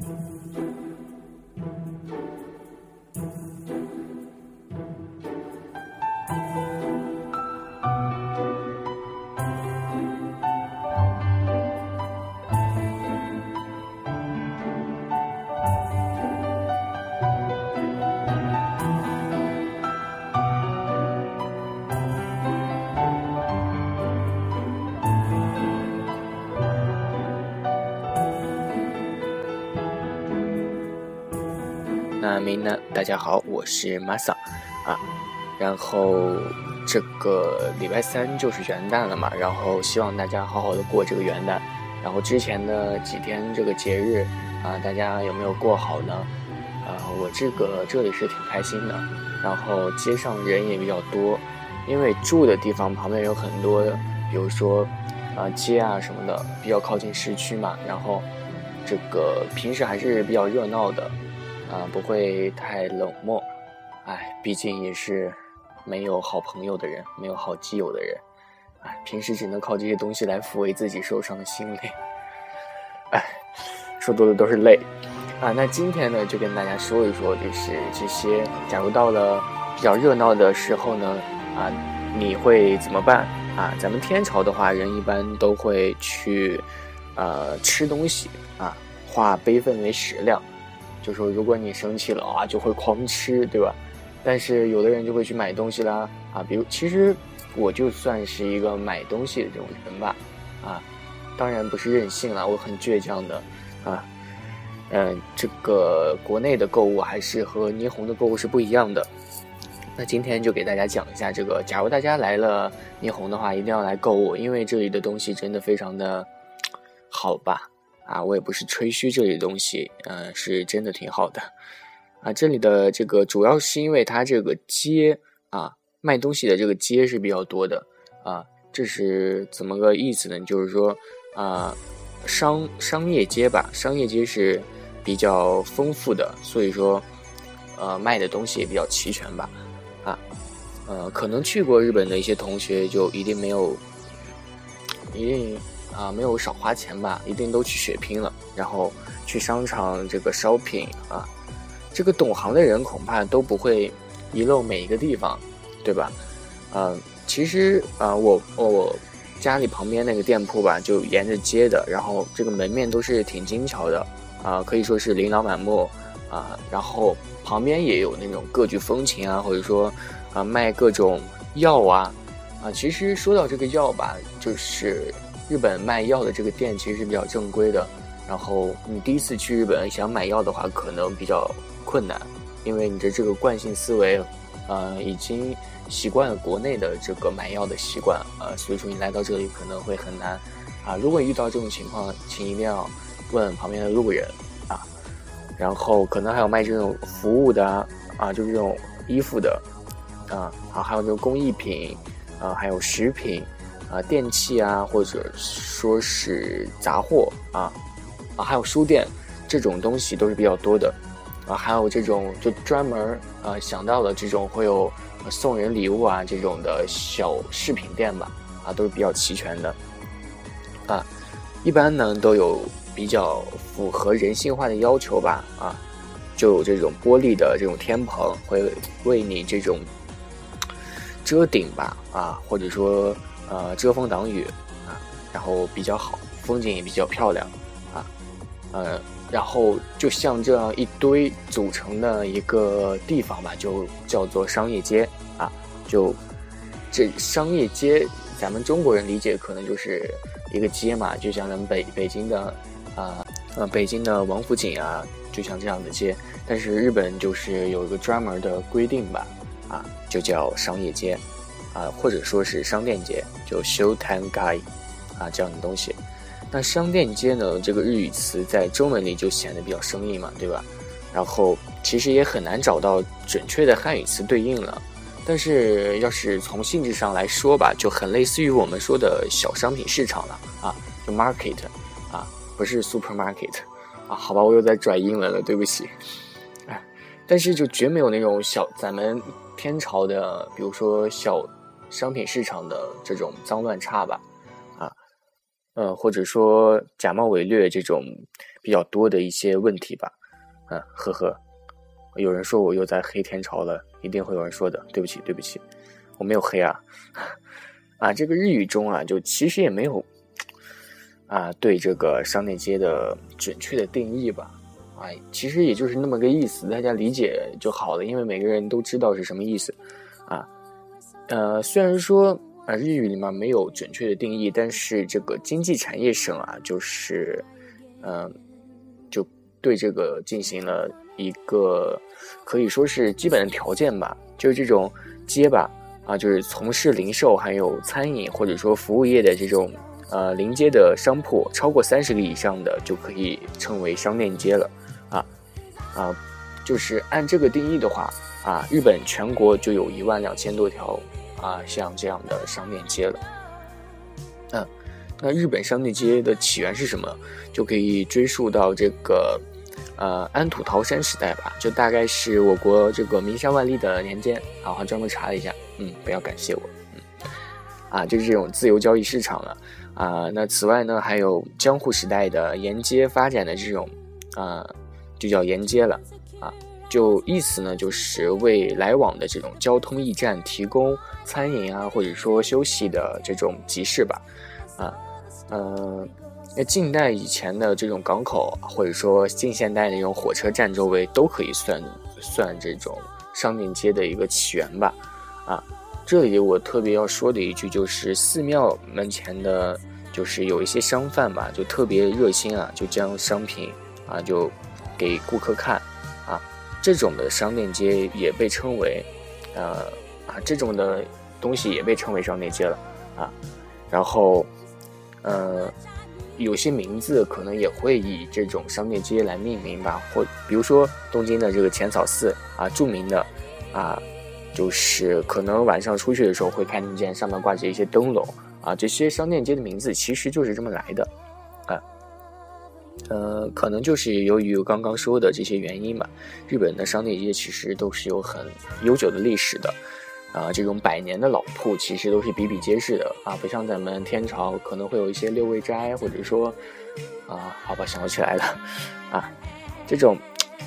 那大家好，我是 Masa 啊。然后这个礼拜三就是元旦了嘛，然后希望大家好好的过这个元旦。然后之前的几天这个节日啊，大家有没有过好呢？啊，我这个这里是挺开心的。然后街上人也比较多，因为住的地方旁边有很多，比如说啊街啊什么的，比较靠近市区嘛。然后这个平时还是比较热闹的。啊，不会太冷漠，哎，毕竟也是没有好朋友的人，没有好基友的人，哎，平时只能靠这些东西来抚慰自己受伤的心灵，哎，说多了都是泪，啊，那今天呢，就跟大家说一说，就是这些，假如到了比较热闹的时候呢，啊，你会怎么办？啊，咱们天朝的话，人一般都会去，呃，吃东西啊，化悲愤为食量。就说如果你生气了啊，就会狂吃，对吧？但是有的人就会去买东西啦，啊，比如其实我就算是一个买东西的这种人吧，啊，当然不是任性了，我很倔强的，啊，嗯，这个国内的购物还是和霓虹的购物是不一样的。那今天就给大家讲一下这个，假如大家来了霓虹的话，一定要来购物，因为这里的东西真的非常的好吧。啊，我也不是吹嘘这里的东西，嗯，是真的挺好的，啊，这里的这个主要是因为它这个街啊，卖东西的这个街是比较多的，啊，这是怎么个意思呢？就是说，啊，商商业街吧，商业街是比较丰富的，所以说，呃，卖的东西也比较齐全吧，啊，呃，可能去过日本的一些同学就一定没有，一定。啊，没有少花钱吧？一定都去血拼了，然后去商场这个 shopping 啊，这个懂行的人恐怕都不会遗漏每一个地方，对吧？嗯，其实啊，我我家里旁边那个店铺吧，就沿着街的，然后这个门面都是挺精巧的啊，可以说是琳琅满目啊。然后旁边也有那种各具风情啊，或者说啊卖各种药啊啊。其实说到这个药吧，就是。日本卖药的这个店其实是比较正规的，然后你第一次去日本想买药的话，可能比较困难，因为你的这个惯性思维，呃，已经习惯了国内的这个买药的习惯，呃，所以说你来到这里可能会很难，啊，如果遇到这种情况，请一定要问旁边的路人，啊，然后可能还有卖这种服务的，啊，就是这种衣服的，啊，好，还有这种工艺品，啊，还有食品。啊，电器啊，或者说是杂货啊，啊，还有书店，这种东西都是比较多的，啊，还有这种就专门啊想到了这种会有送人礼物啊这种的小饰品店吧，啊，都是比较齐全的，啊，一般呢都有比较符合人性化的要求吧，啊，就有这种玻璃的这种天棚会为你这种遮顶吧，啊，或者说。呃，遮风挡雨啊，然后比较好，风景也比较漂亮啊，呃，然后就像这样一堆组成的一个地方吧，就叫做商业街啊，就这商业街，咱们中国人理解可能就是一个街嘛，就像咱们北北京的啊，呃，北京的王府井啊，就像这样的街，但是日本就是有一个专门的规定吧，啊，就叫商业街。啊，或者说是商店街，就 show time guy，啊这样的东西。那商店街呢，这个日语词在中文里就显得比较生硬嘛，对吧？然后其实也很难找到准确的汉语词对应了。但是要是从性质上来说吧，就很类似于我们说的小商品市场了啊，就 market，啊不是 supermarket，啊好吧，我又在转英文了，对不起。哎，但是就绝没有那种小咱们天朝的，比如说小。商品市场的这种脏乱差吧，啊，呃，或者说假冒伪劣这种比较多的一些问题吧。嗯，呵呵，有人说我又在黑天朝了，一定会有人说的。对不起，对不起，我没有黑啊。啊，这个日语中啊，就其实也没有啊对这个商店街的准确的定义吧。啊，其实也就是那么个意思，大家理解就好了，因为每个人都知道是什么意思。啊，呃，虽然说啊日语里面没有准确的定义，但是这个经济产业省啊，就是嗯。对这个进行了一个可以说是基本的条件吧，就是这种街吧，啊，就是从事零售还有餐饮或者说服务业的这种呃临街的商铺，超过三十个以上的就可以称为商店街了，啊啊，就是按这个定义的话，啊，日本全国就有一万两千多条啊像这样的商店街了，嗯，那日本商店街的起源是什么？就可以追溯到这个。呃，安土桃山时代吧，就大概是我国这个名山万历的年间，啊，还专门查了一下，嗯，不要感谢我，嗯，啊，就是这种自由交易市场了，啊，那此外呢，还有江户时代的沿街发展的这种，啊，就叫沿街了，啊，就意思呢，就是为来往的这种交通驿站提供餐饮啊，或者说休息的这种集市吧，啊，嗯。那近代以前的这种港口，或者说近现代的这种火车站周围，都可以算算这种商店街的一个起源吧。啊，这里我特别要说的一句就是，寺庙门前的，就是有一些商贩吧，就特别热心啊，就将商品啊就给顾客看。这种的商店街也被称为，呃啊，这种的东西也被称为商店街了啊。然后，呃。有些名字可能也会以这种商店街来命名吧，或比如说东京的这个浅草寺啊，著名的啊，就是可能晚上出去的时候会看见上面挂着一些灯笼啊，这些商店街的名字其实就是这么来的，呃，可能就是由于刚刚说的这些原因吧，日本的商店街其实都是有很悠久的历史的。啊，这种百年的老铺其实都是比比皆是的啊，不像咱们天朝可能会有一些六味斋，或者说，啊，好吧，想不起来了，啊，这种，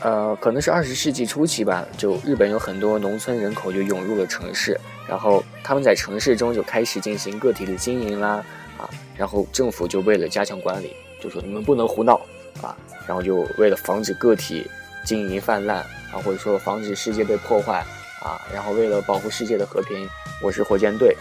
呃，可能是二十世纪初期吧，就日本有很多农村人口就涌入了城市，然后他们在城市中就开始进行个体的经营啦，啊，然后政府就为了加强管理，就说你们不能胡闹啊，然后就为了防止个体经营泛滥啊，或者说防止世界被破坏。啊，然后为了保护世界的和平，我是火箭队，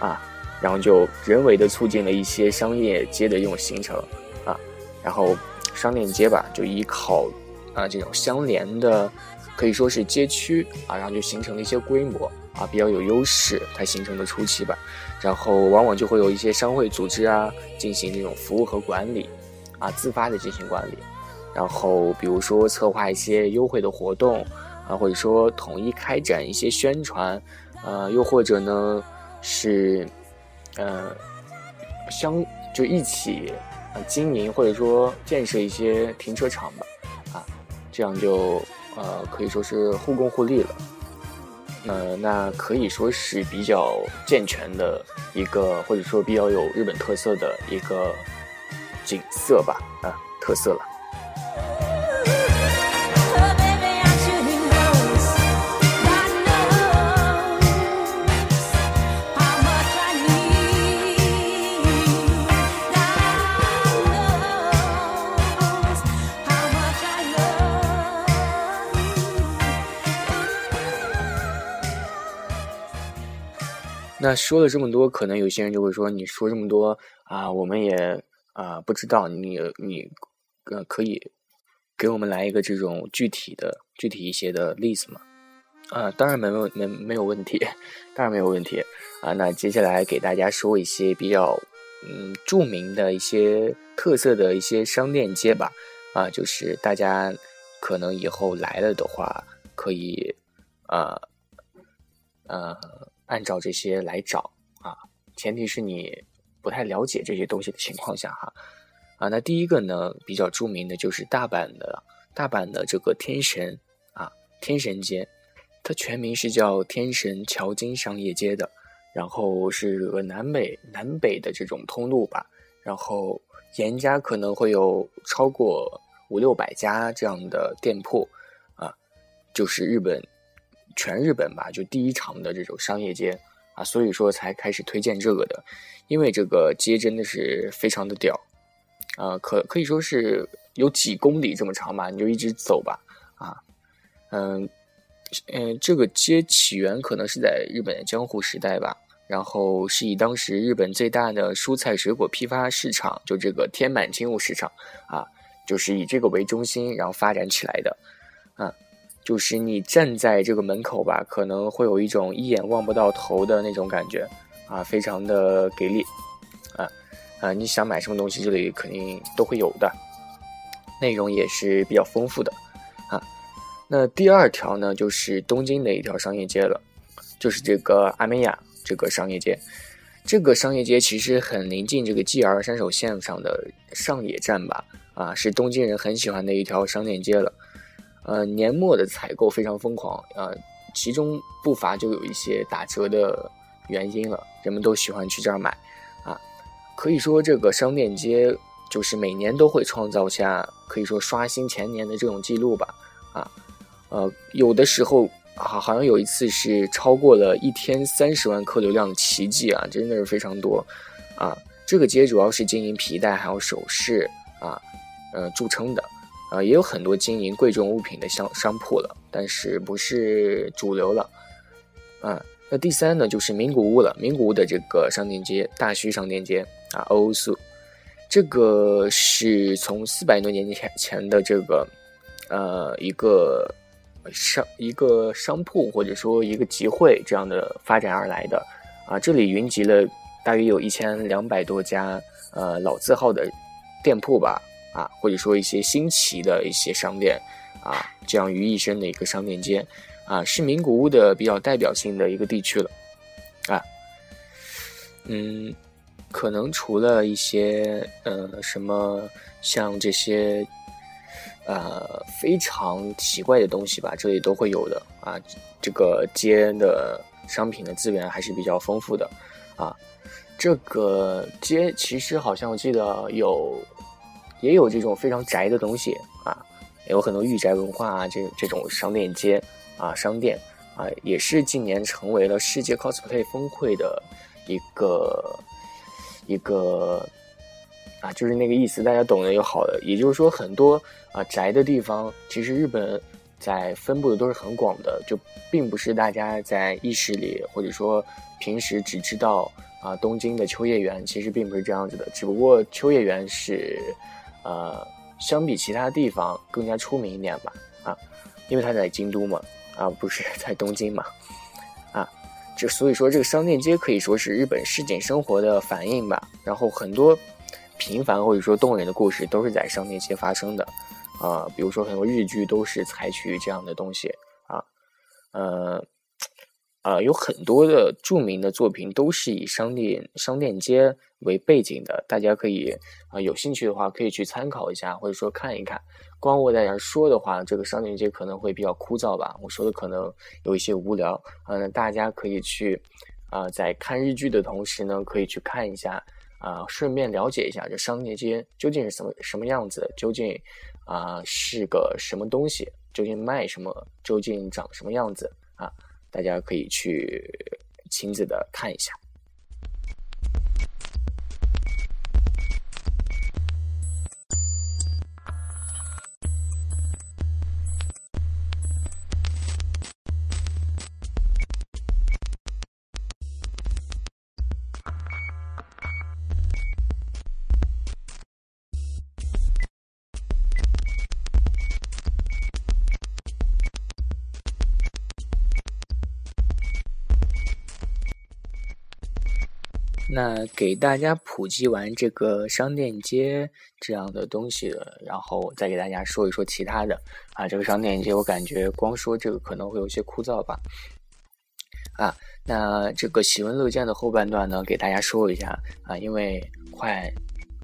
啊，然后就人为的促进了一些商业街的这种形成，啊，然后商店街吧，就依靠啊这种相连的，可以说是街区啊，然后就形成了一些规模啊，比较有优势，它形成的初期吧，然后往往就会有一些商会组织啊，进行这种服务和管理，啊，自发的进行管理，然后比如说策划一些优惠的活动。啊，或者说统一开展一些宣传，呃，又或者呢是，呃，相就一起呃经营或者说建设一些停车场吧，啊，这样就呃可以说是互共互利了，呃，那可以说是比较健全的一个，或者说比较有日本特色的一个景色吧，啊，特色了。那说了这么多，可能有些人就会说：“你说这么多啊，我们也啊不知道。你你呃可以给我们来一个这种具体的、具体一些的例子吗？”啊，当然没有没没有问题，当然没有问题啊。那接下来给大家说一些比较嗯著名的一些特色的一些商店街吧。啊，就是大家可能以后来了的话，可以啊呃。按照这些来找啊，前提是你不太了解这些东西的情况下哈啊。那第一个呢，比较著名的就是大阪的大阪的这个天神啊天神街，它全名是叫天神桥金商业街的，然后是个南北南北的这种通路吧，然后严家可能会有超过五六百家这样的店铺，啊，就是日本全日本吧，就第一场的这种商业街啊，所以说才开始推荐这个的，因为这个街真的是非常的屌，啊，可可以说是有几公里这么长吧，你就一直走吧，啊，嗯。嗯，这个街起源可能是在日本的江户时代吧，然后是以当时日本最大的蔬菜水果批发市场，就这个天满青物市场啊，就是以这个为中心，然后发展起来的。啊，就是你站在这个门口吧，可能会有一种一眼望不到头的那种感觉啊，非常的给力啊啊！你想买什么东西，这里肯定都会有的，内容也是比较丰富的。啊那第二条呢，就是东京的一条商业街了，就是这个阿美亚这个商业街。这个商业街其实很临近这个 JR 山手线上的上野站吧，啊，是东京人很喜欢的一条商店街了。呃，年末的采购非常疯狂啊，其中不乏就有一些打折的原因了，人们都喜欢去这儿买啊。可以说这个商店街就是每年都会创造下可以说刷新前年的这种记录吧，啊。呃，有的时候啊，好像有一次是超过了一天三十万客流量的奇迹啊，真的是非常多啊。这个街主要是经营皮带还有首饰啊，呃著称的啊，也有很多经营贵重物品的商商铺了，但是不是主流了啊。那第三呢，就是名古屋了，名古屋的这个商店街大须商店街啊，欧素，这个是从四百多年前前的这个呃一个。商一个商铺或者说一个集会这样的发展而来的，啊，这里云集了大约有一千两百多家呃老字号的店铺吧，啊，或者说一些新奇的一些商店，啊，这样于一身的一个商店街，啊，是名古屋的比较代表性的一个地区了，啊，嗯，可能除了一些呃什么像这些。呃，非常奇怪的东西吧，这里都会有的啊。这个街的商品的资源还是比较丰富的啊。这个街其实好像我记得有，也有这种非常宅的东西啊，有很多御宅文化啊，这这种商店街啊，商店啊，也是近年成为了世界 cosplay 峰会的一个一个。啊，就是那个意思，大家懂的就好了。也就是说，很多啊宅的地方，其实日本在分布的都是很广的，就并不是大家在意识里或者说平时只知道啊东京的秋叶原，其实并不是这样子的。只不过秋叶原是呃相比其他地方更加出名一点吧，啊，因为它在京都嘛，啊不是 在东京嘛，啊，这所以说这个商店街可以说是日本市井生活的反应吧。然后很多。平凡或者说动人的故事都是在商店街发生的，啊，比如说很多日剧都是采取这样的东西啊，呃，啊，有很多的著名的作品都是以商店商店街为背景的，大家可以啊有兴趣的话可以去参考一下，或者说看一看。光我在这说的话，这个商店街可能会比较枯燥吧，我说的可能有一些无聊，嗯，大家可以去啊在看日剧的同时呢，可以去看一下。啊，顺便了解一下这商业街究竟是什么什么样子，究竟啊是个什么东西，究竟卖什么，究竟长什么样子？大家可以去亲自的看一下。那给大家普及完这个商店街这样的东西了，然后再给大家说一说其他的啊。这个商店街，我感觉光说这个可能会有些枯燥吧。啊，那这个喜闻乐见的后半段呢，给大家说一下啊，因为快，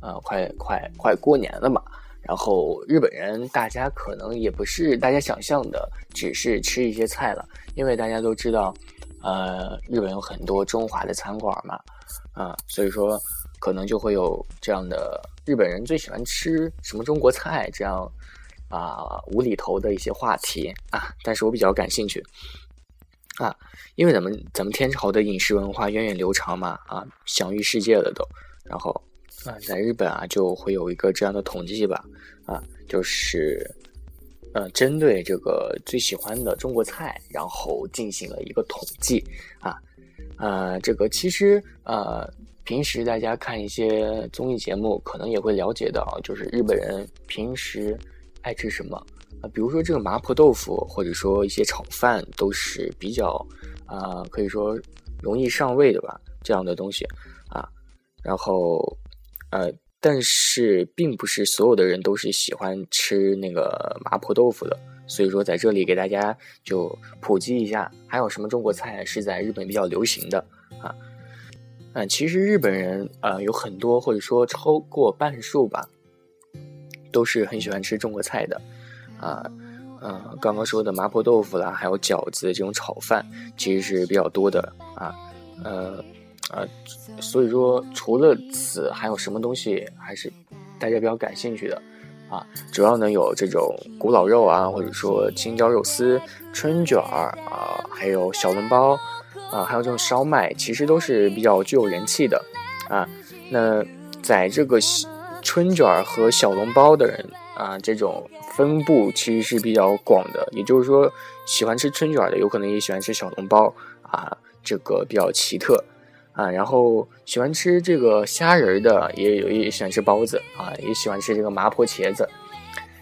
呃，快快快过年了嘛。然后日本人大家可能也不是大家想象的，只是吃一些菜了，因为大家都知道，呃，日本有很多中华的餐馆嘛。啊，所以说，可能就会有这样的日本人最喜欢吃什么中国菜这样啊无厘头的一些话题啊，但是我比较感兴趣啊，因为咱们咱们天朝的饮食文化源远流长嘛啊，享誉世界了都，然后啊，在日本啊就会有一个这样的统计吧啊，就是呃针对这个最喜欢的中国菜，然后进行了一个统计啊。呃，这个其实呃，平时大家看一些综艺节目，可能也会了解到，就是日本人平时爱吃什么啊，比如说这个麻婆豆腐，或者说一些炒饭，都是比较啊，可以说容易上位的吧，这样的东西啊。然后呃，但是并不是所有的人都是喜欢吃那个麻婆豆腐的。所以说，在这里给大家就普及一下，还有什么中国菜是在日本比较流行的啊？嗯，其实日本人呃有很多，或者说超过半数吧，都是很喜欢吃中国菜的啊。呃，刚刚说的麻婆豆腐啦，还有饺子这种炒饭，其实是比较多的啊。呃呃，所以说除了此，还有什么东西还是大家比较感兴趣的？啊，主要呢有这种古老肉啊，或者说青椒肉丝、春卷儿啊，还有小笼包啊，还有这种烧麦，其实都是比较具有人气的啊。那在这个春卷儿和小笼包的人啊，这种分布其实是比较广的。也就是说，喜欢吃春卷的，有可能也喜欢吃小笼包啊，这个比较奇特。啊，然后喜欢吃这个虾仁的，也有也喜欢吃包子啊，也喜欢吃这个麻婆茄子。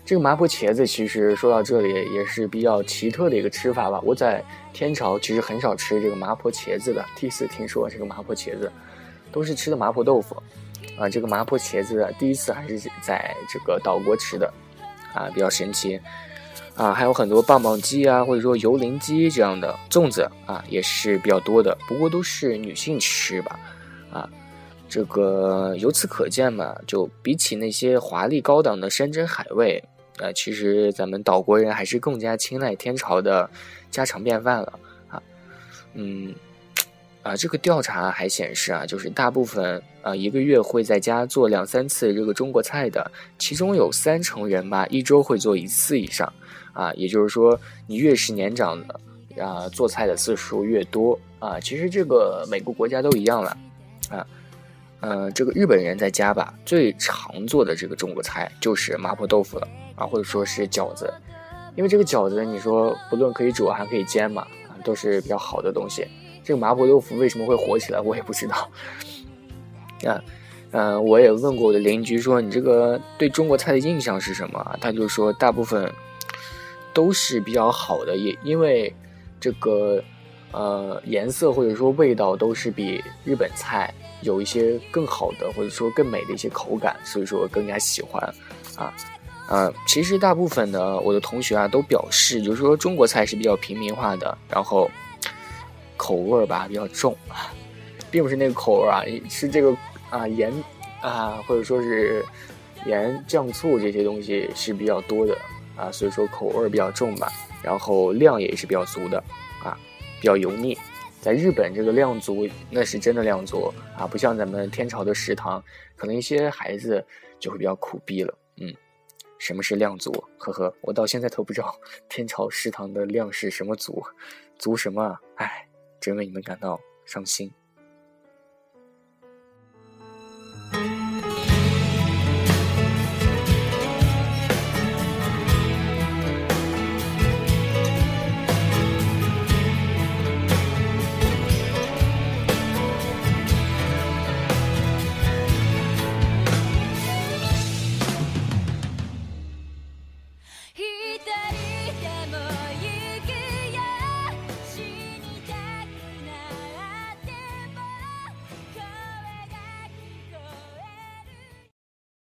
这个麻婆茄子其实说到这里也是比较奇特的一个吃法吧。我在天朝其实很少吃这个麻婆茄子的，第一次听说这个麻婆茄子，都是吃的麻婆豆腐。啊，这个麻婆茄子第一次还是在这个岛国吃的，啊，比较神奇。啊，还有很多棒棒鸡啊，或者说油淋鸡这样的粽子啊，也是比较多的。不过都是女性吃吧，啊，这个由此可见嘛，就比起那些华丽高档的山珍海味，啊，其实咱们岛国人还是更加青睐天朝的家常便饭了啊。嗯，啊，这个调查还显示啊，就是大部分啊一个月会在家做两三次这个中国菜的，其中有三成人吧，一周会做一次以上。啊，也就是说，你越是年长的，啊，做菜的次数越多啊。其实这个每个国家都一样了，啊，呃，这个日本人在家吧，最常做的这个中国菜就是麻婆豆腐了啊，或者说是饺子，因为这个饺子你说不论可以煮还可以煎嘛，啊，都是比较好的东西。这个麻婆豆腐为什么会火起来，我也不知道。啊，嗯，我也问过我的邻居说，你这个对中国菜的印象是什么？他就说大部分。都是比较好的，也因为这个呃颜色或者说味道都是比日本菜有一些更好的或者说更美的一些口感，所以说更加喜欢啊啊！其实大部分的我的同学啊都表示，就是说中国菜是比较平民化的，然后口味吧比较重，并不是那个口味啊，是这个啊盐啊或者说是盐酱醋这些东西是比较多的。啊，所以说口味比较重吧，然后量也是比较足的，啊，比较油腻。在日本这个量足，那是真的量足啊，不像咱们天朝的食堂，可能一些孩子就会比较苦逼了。嗯，什么是量足？呵呵，我到现在都不知道天朝食堂的量是什么足，足什么？哎，真为你们感到伤心。